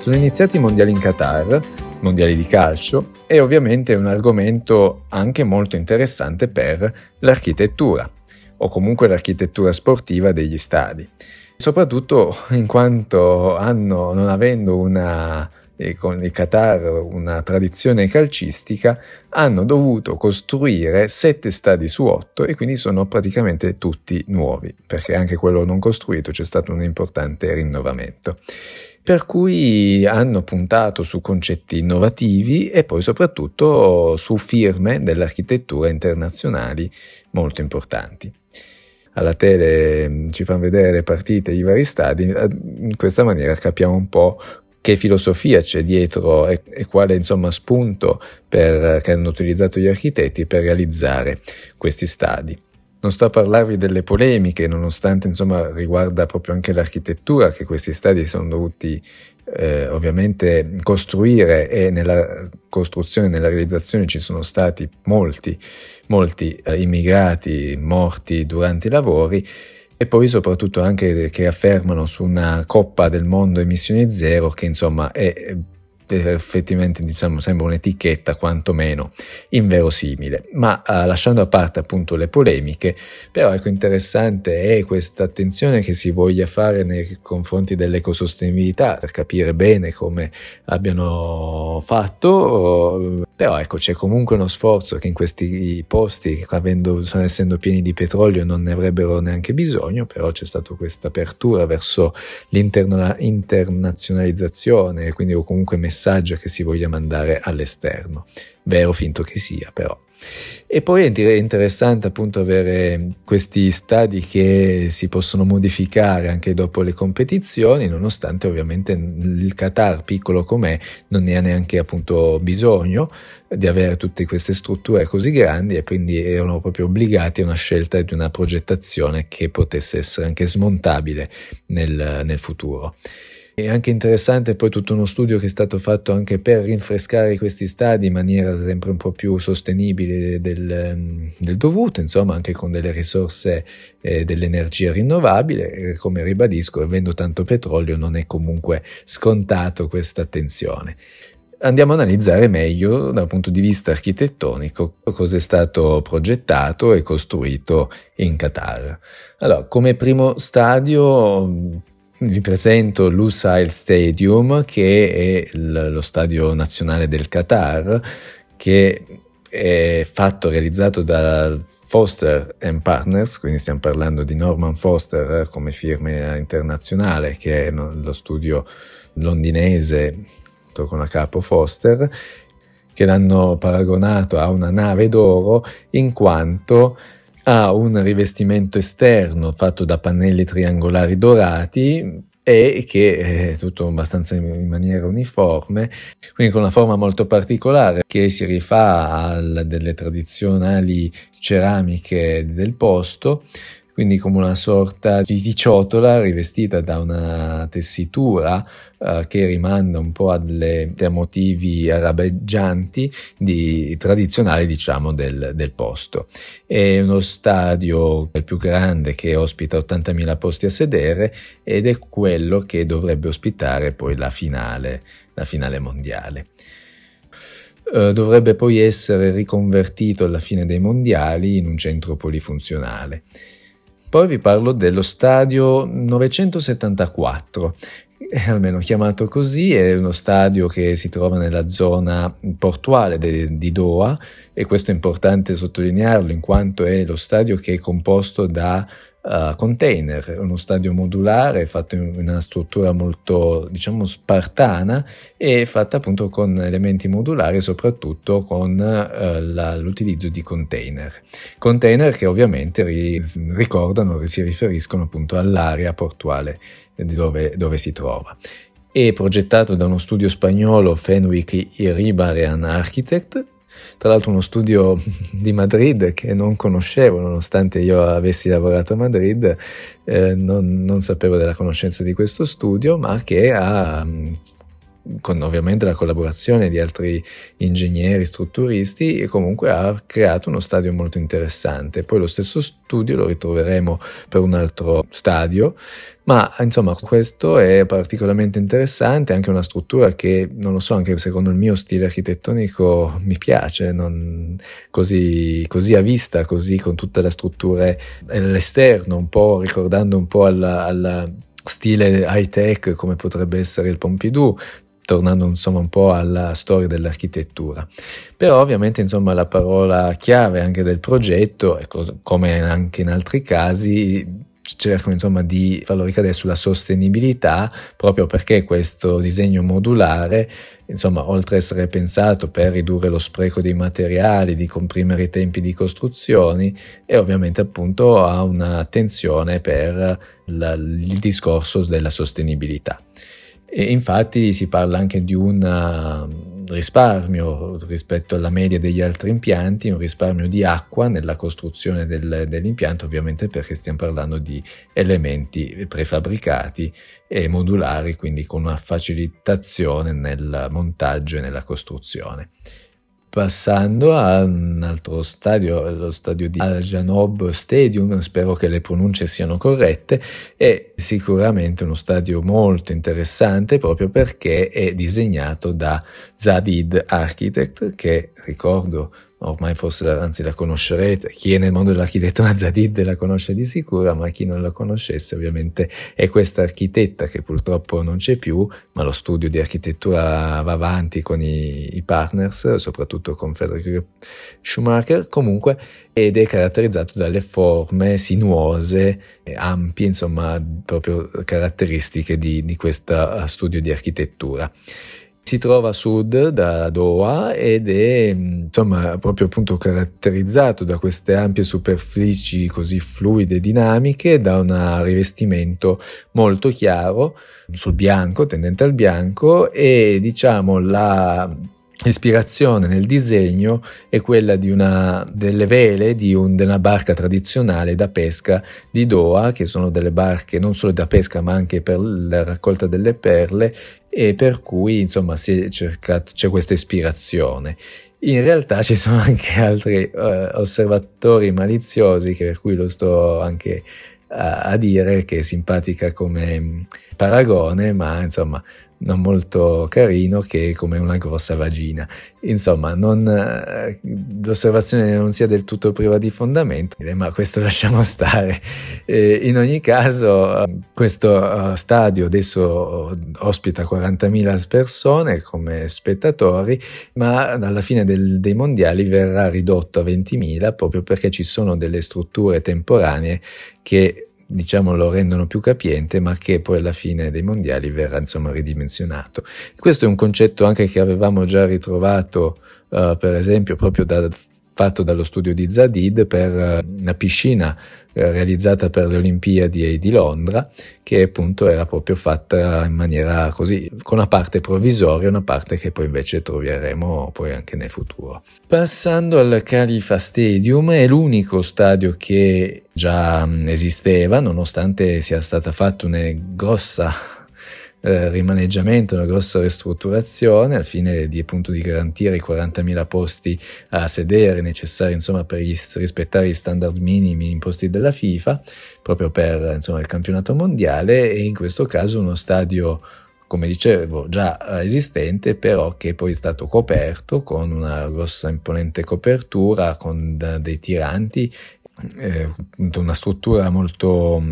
Sono iniziati i mondiali in Qatar, mondiali di calcio, e ovviamente è un argomento anche molto interessante per l'architettura, o comunque l'architettura sportiva degli stadi. Soprattutto in quanto hanno, non avendo una e con il Qatar una tradizione calcistica, hanno dovuto costruire sette stadi su otto e quindi sono praticamente tutti nuovi, perché anche quello non costruito c'è stato un importante rinnovamento. Per cui hanno puntato su concetti innovativi e poi soprattutto su firme dell'architettura internazionali molto importanti alla tele mm, ci fanno vedere le partite, i vari stadi, in questa maniera capiamo un po' che filosofia c'è dietro e, e quale insomma, spunto per, che hanno utilizzato gli architetti per realizzare questi stadi. Non sto a parlarvi delle polemiche, nonostante insomma riguarda proprio anche l'architettura che questi stadi sono dovuti eh, ovviamente costruire e nella costruzione, nella realizzazione ci sono stati molti, molti eh, immigrati morti durante i lavori e poi soprattutto anche che affermano su una Coppa del Mondo emissioni zero che insomma è effettivamente diciamo, sembra un'etichetta quantomeno inverosimile. Ma uh, lasciando a parte appunto le polemiche, però ecco interessante è questa attenzione che si voglia fare nei confronti dell'ecosostenibilità per capire bene come abbiano fatto, però ecco c'è comunque uno sforzo che in questi posti, avendo, essendo pieni di petrolio, non ne avrebbero neanche bisogno, però c'è stata questa apertura verso l'internazionalizzazione, quindi o comunque messaggio messaggio che si voglia mandare all'esterno, vero finto che sia però. E poi è interessante appunto avere questi stadi che si possono modificare anche dopo le competizioni, nonostante ovviamente il Qatar, piccolo com'è, non ne ha neanche appunto bisogno di avere tutte queste strutture così grandi e quindi erano proprio obbligati a una scelta di una progettazione che potesse essere anche smontabile nel, nel futuro. È anche interessante poi tutto uno studio che è stato fatto anche per rinfrescare questi stadi in maniera sempre un po' più sostenibile del, ehm, del dovuto, insomma anche con delle risorse eh, dell'energia rinnovabile. Come ribadisco, avendo tanto petrolio non è comunque scontato questa attenzione andiamo a analizzare meglio dal punto di vista architettonico cosa è stato progettato e costruito in Qatar. Allora, come primo stadio vi presento l'Usail Stadium, che è lo stadio nazionale del Qatar, che è fatto, realizzato da Foster Partners, quindi stiamo parlando di Norman Foster come firma internazionale, che è lo studio londinese con la capo Foster, che l'hanno paragonato a una nave d'oro in quanto ha un rivestimento esterno fatto da pannelli triangolari dorati e che è tutto abbastanza in maniera uniforme, quindi con una forma molto particolare che si rifà a delle tradizionali ceramiche del posto quindi come una sorta di ciotola rivestita da una tessitura uh, che rimanda un po' a, delle, motivi arabeggianti di, tradizionali diciamo del, del, posto. È uno stadio il più grande che ospita 80.000 posti a sedere ed è quello che dovrebbe ospitare poi la finale, la finale mondiale. Uh, dovrebbe poi essere riconvertito alla fine dei mondiali in un centro polifunzionale. Poi vi parlo dello stadio 974, almeno chiamato così, è uno stadio che si trova nella zona portuale de, di Doha e questo è importante sottolinearlo in quanto è lo stadio che è composto da uh, container, uno stadio modulare fatto in una struttura molto diciamo spartana e fatta appunto con elementi modulari soprattutto con uh, la, l'utilizzo di container. Container che ovviamente ri, ricordano, si riferiscono appunto all'area portuale dove, dove si trova è progettato da uno studio spagnolo Fenwick Iribarian Architect tra l'altro uno studio di Madrid che non conoscevo, nonostante io avessi lavorato a Madrid, eh, non, non, sapevo della conoscenza di questo studio, ma che ha mm, con ovviamente la collaborazione di altri ingegneri, strutturisti, e comunque ha creato uno stadio molto interessante. Poi lo stesso studio lo ritroveremo per un altro stadio, ma insomma questo è particolarmente interessante, anche una struttura che non lo so, anche secondo il mio stile architettonico mi piace, non, così, così a vista, così con tutte le strutture all'esterno, un po' ricordando un po' alla, alla stile high tech come potrebbe essere il Pompidou, tornando insomma un po' alla storia dell'architettura. Però ovviamente insomma la parola chiave anche del progetto, come anche in altri casi, cercano insomma di farlo ricadere sulla sostenibilità proprio perché questo disegno modulare insomma oltre ad essere pensato per ridurre lo spreco dei materiali di comprimere i tempi di costruzioni e ovviamente appunto ha un'attenzione per la, il discorso della sostenibilità e infatti si parla anche di un uh, risparmio rispetto alla media degli altri impianti, un risparmio di acqua nella costruzione del, dell'impianto, ovviamente perché stiamo parlando di elementi prefabbricati e modulari, quindi con una facilitazione nel montaggio e nella costruzione. Passando a un altro stadio, lo stadio di Al Janob Stadium, spero che le pronunce siano corrette, è sicuramente uno stadio molto interessante proprio perché è disegnato da Zadid Architect, che ricordo ormai forse anzi la conoscerete, chi è nel mondo dell'architettura Zadid la conosce di sicuro, ma chi non la conoscesse ovviamente è questa architetta che purtroppo non c'è più, ma lo studio di architettura va avanti con i, i partners, soprattutto con Frederick Schumacher, comunque, ed è caratterizzato dalle forme sinuose, ampie, insomma, proprio caratteristiche di, di questo studio di architettura si trova a sud da Doha ed è insomma proprio appunto caratterizzato da queste ampie superfici così fluide e dinamiche, da un rivestimento molto chiaro sul bianco, tendente al bianco e diciamo la ispirazione nel disegno è quella di una, delle vele di, un, di, una barca tradizionale da pesca di Doha, che sono delle barche non solo da pesca ma anche per la raccolta delle perle e per cui insomma cercato, c'è questa ispirazione. In realtà ci sono anche altri uh, osservatori maliziosi che per cui lo sto anche a, a dire che è simpatica come paragone, ma insomma non molto carino che come una grossa vagina. Insomma, non, eh, l'osservazione non sia del tutto priva di fondamento, ma questo lasciamo stare. Eh, in ogni caso, questo uh, stadio adesso ospita 40.000 persone come spettatori, ma alla fine del, dei mondiali verrà ridotto a 20.000 proprio perché ci sono delle strutture temporanee che diciamo lo rendono più capiente ma che poi alla fine dei mondiali verrà insomma ridimensionato. Questo è un concetto anche che avevamo già ritrovato uh, per esempio proprio da fatto dallo studio di Zadid per eh, la piscina eh, realizzata per le Olimpiadi di Londra, che appunto era proprio fatta in maniera così, con una parte provvisoria una parte che poi invece troveremo poi anche nel futuro. Passando al Khalifa Stadium, è l'unico stadio che già mm, esisteva, nonostante sia stata fatta una grossa eh, rimaneggiamento, una grossa ristrutturazione al fine di, appunto, di garantire i 40.000 posti a sedere necessari insomma, per gli, rispettare gli standard minimi imposti dalla FIFA, proprio per insomma, il campionato mondiale e in questo caso uno stadio come dicevo, già esistente, però che poi è stato coperto con una grossa imponente copertura, con dei tiranti, eh, una struttura molto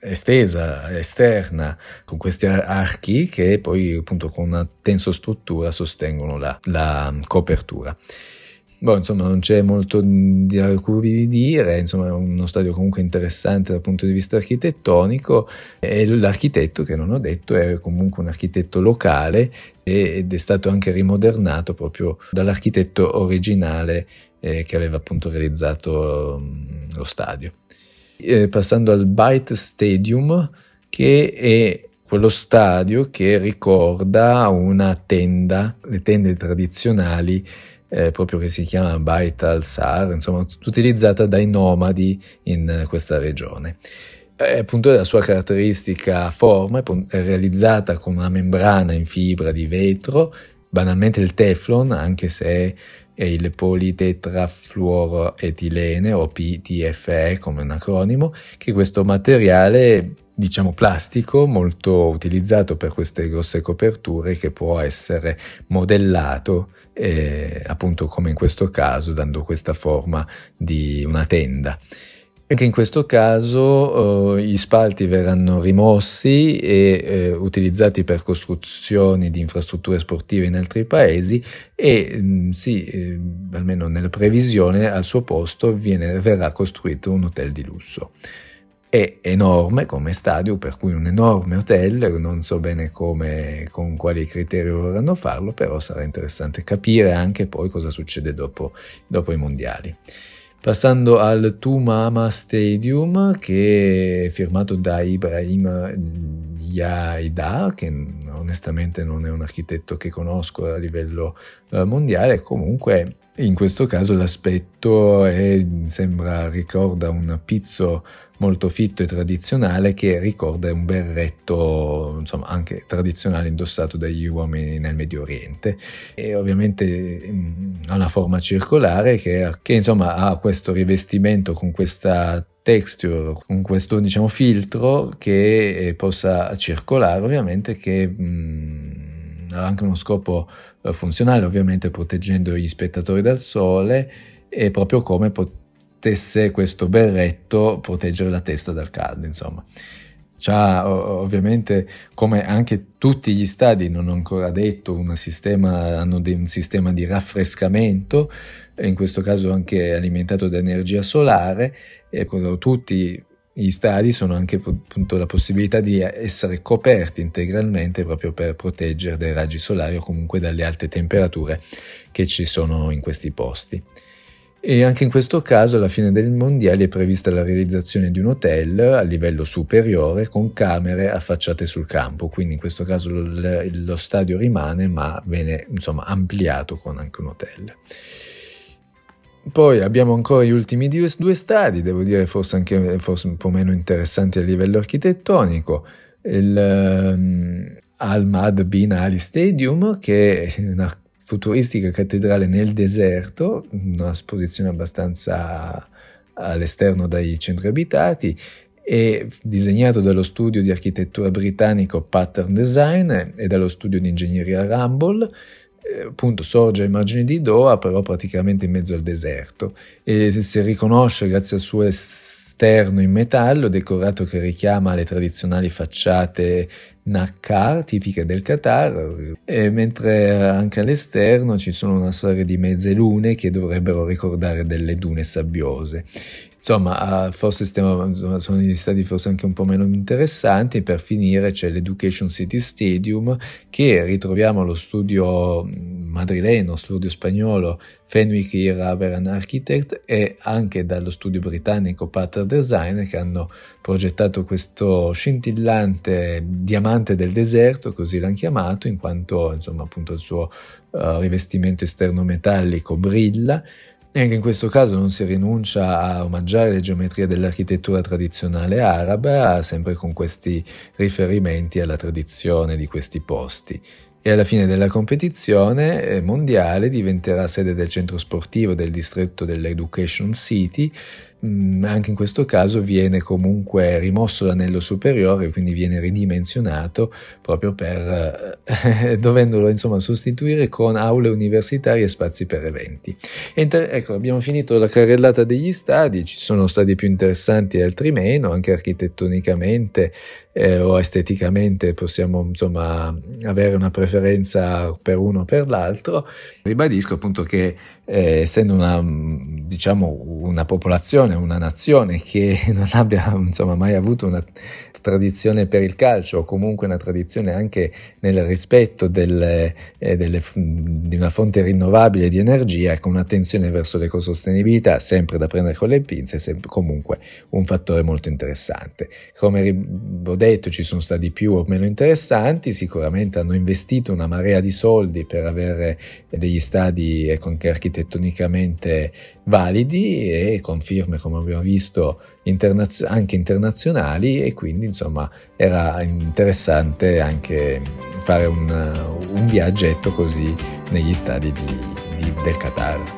estesa, esterna, con questi archi che poi appunto con una tensostruttura sostengono la, la copertura. Boh, insomma, non c'è molto di cui dire, insomma, è uno stadio comunque interessante dal punto di vista architettonico. E l'architetto, che non ho detto, è comunque un architetto locale ed è stato anche rimodernato proprio dall'architetto originale eh, che aveva appunto realizzato lo stadio. Eh, passando al Byte Stadium, che è quello stadio che ricorda una tenda, le tende tradizionali eh, proprio che si chiama Bait al-Sar, insomma utilizzata dai nomadi in questa regione. è appunto la sua caratteristica forma, è realizzata con una membrana in fibra di vetro, banalmente il Teflon, anche se è il politetrafluoroetilene o PTFE come un acronimo, che questo materiale diciamo plastico molto utilizzato per queste grosse coperture che può essere modellato eh, appunto come in questo caso dando questa forma di una tenda. Anche in questo caso eh, gli spalti verranno rimossi e eh, utilizzati per costruzioni di infrastrutture sportive in altri paesi e mh, mm, sì, eh, almeno nella previsione, al suo posto viene, verrà costruito un hotel di lusso. È enorme come stadio, per cui un enorme hotel, non so bene come, con quali criteri vorranno farlo, però sarà interessante capire anche poi cosa succede dopo, dopo i mondiali. Passando al Tumama Stadium che è firmato da Ibrahim Yaida, che onestamente non è un architetto che conosco a livello eh, mondiale, comunque in questo caso l'aspetto è, sembra, ricorda un pizzo molto fitto e tradizionale che ricorda un berretto, insomma, anche tradizionale indossato dagli uomini nel Medio Oriente. E ovviamente mm, ha una forma circolare che, che insomma, ha questo rivestimento con questa texture, con questo diciamo filtro che eh, possa circolare ovviamente che mh, mm, ha anche uno scopo eh, funzionale, ovviamente proteggendo gli spettatori dal sole e proprio come potesse questo berretto proteggere la testa dal caldo, insomma. C'ha ovviamente, come anche tutti gli stadi, non ho ancora detto, sistema, hanno un sistema di raffrescamento, in questo caso anche alimentato da energia solare, e tutti gli stadi sono anche appunto la possibilità di essere coperti integralmente proprio per proteggere dai raggi solari o comunque dalle alte temperature che ci sono in questi posti. E anche in questo caso alla fine del mondiale è prevista la realizzazione di un hotel a livello superiore con camere affacciate sul campo, quindi in questo caso lo stadio rimane ma viene insomma ampliato con anche un hotel. Poi abbiamo ancora gli ultimi due stadi, devo dire forse anche forse un po' meno interessanti a livello architettonico. Il um, Al-Mad bin Ali Stadium, che è una futuristica cattedrale nel deserto, una posizione abbastanza all'esterno dai centri abitati, è disegnato dallo studio di architettura britannico Pattern Design e dallo studio di ingegneria Rumble eh, appunto sorge ai margini di Doha, però praticamente in mezzo al deserto. E si riconosce grazie al suo esterno in metallo decorato che richiama le tradizionali facciate Nakkar tipiche del Qatar, e mentre anche all'esterno ci sono una serie di mezze lune che dovrebbero ricordare delle dune sabbiose. Insomma, forse stiamo, sono stati forse anche un po' meno interessanti. Per finire c'è l'Education City Stadium che ritroviamo allo studio madrileno, studio spagnolo Fenwick Raveran Architect e anche dallo studio britannico Pattern Design che hanno progettato questo scintillante diamante del deserto, così l'hanno chiamato, in quanto insomma appunto il suo uh, rivestimento esterno metallico brilla e anche in questo caso non si rinuncia a omaggiare le geometrie dell'architettura tradizionale araba, sempre con questi riferimenti alla tradizione di questi posti. E alla fine della competizione eh, mondiale diventerà sede del centro sportivo del distretto dell'Education City, anche in questo caso viene comunque rimosso l'anello superiore, quindi viene ridimensionato proprio per eh, dovendolo insomma sostituire con aule universitarie e spazi per eventi. Inter- ecco, abbiamo finito la carrellata degli stadi, ci sono stadi più interessanti e altri meno, anche architettonicamente eh, o esteticamente possiamo insomma avere una preferenza per uno o per l'altro. Ribadisco appunto che eh, essendo una diciamo una popolazione una nazione che non abbia insomma, mai avuto una tradizione per il calcio o comunque una tradizione anche nel rispetto delle, eh, delle, di una fonte rinnovabile di energia con un'attenzione verso l'ecosostenibilità sempre da prendere con le pinze, è comunque un fattore molto interessante. Come ho detto ci sono stati più o meno interessanti, sicuramente hanno investito una marea di soldi per avere degli stadi che architettonicamente validi e con firme, come abbiamo visto, internazio- anche internazionali e quindi insomma era interessante anche fare un, un viaggetto così negli stadi di, di, del Qatar.